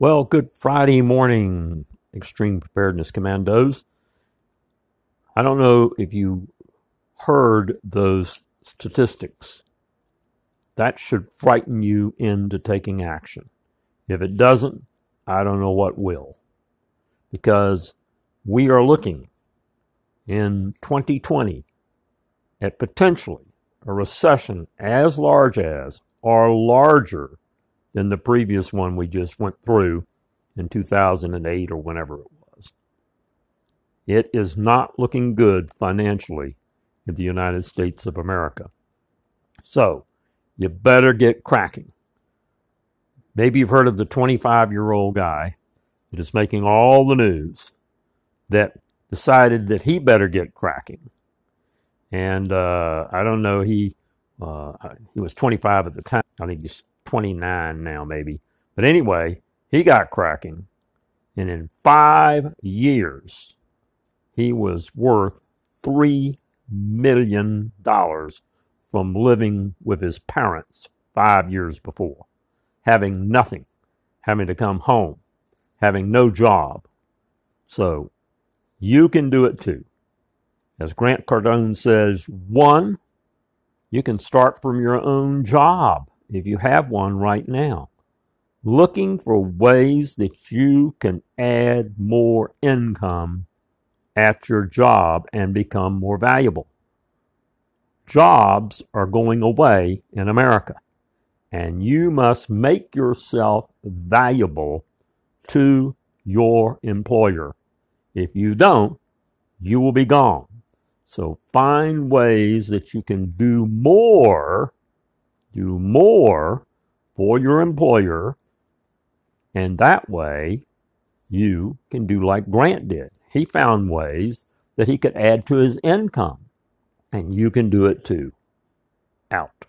Well, good Friday morning, Extreme Preparedness Commandos. I don't know if you heard those statistics. That should frighten you into taking action. If it doesn't, I don't know what will. Because we are looking in 2020 at potentially a recession as large as or larger than the previous one we just went through in 2008 or whenever it was. It is not looking good financially in the United States of America. So, you better get cracking. Maybe you've heard of the 25 year old guy that is making all the news that decided that he better get cracking. And uh, I don't know, he uh, he was 25 at the time. I think he's 29 now, maybe. But anyway, he got cracking. And in five years, he was worth $3 million from living with his parents five years before, having nothing, having to come home, having no job. So you can do it too. As Grant Cardone says, one, you can start from your own job if you have one right now, looking for ways that you can add more income at your job and become more valuable. Jobs are going away in America, and you must make yourself valuable to your employer. If you don't, you will be gone. So find ways that you can do more do more for your employer, and that way you can do like Grant did. He found ways that he could add to his income, and you can do it too. Out.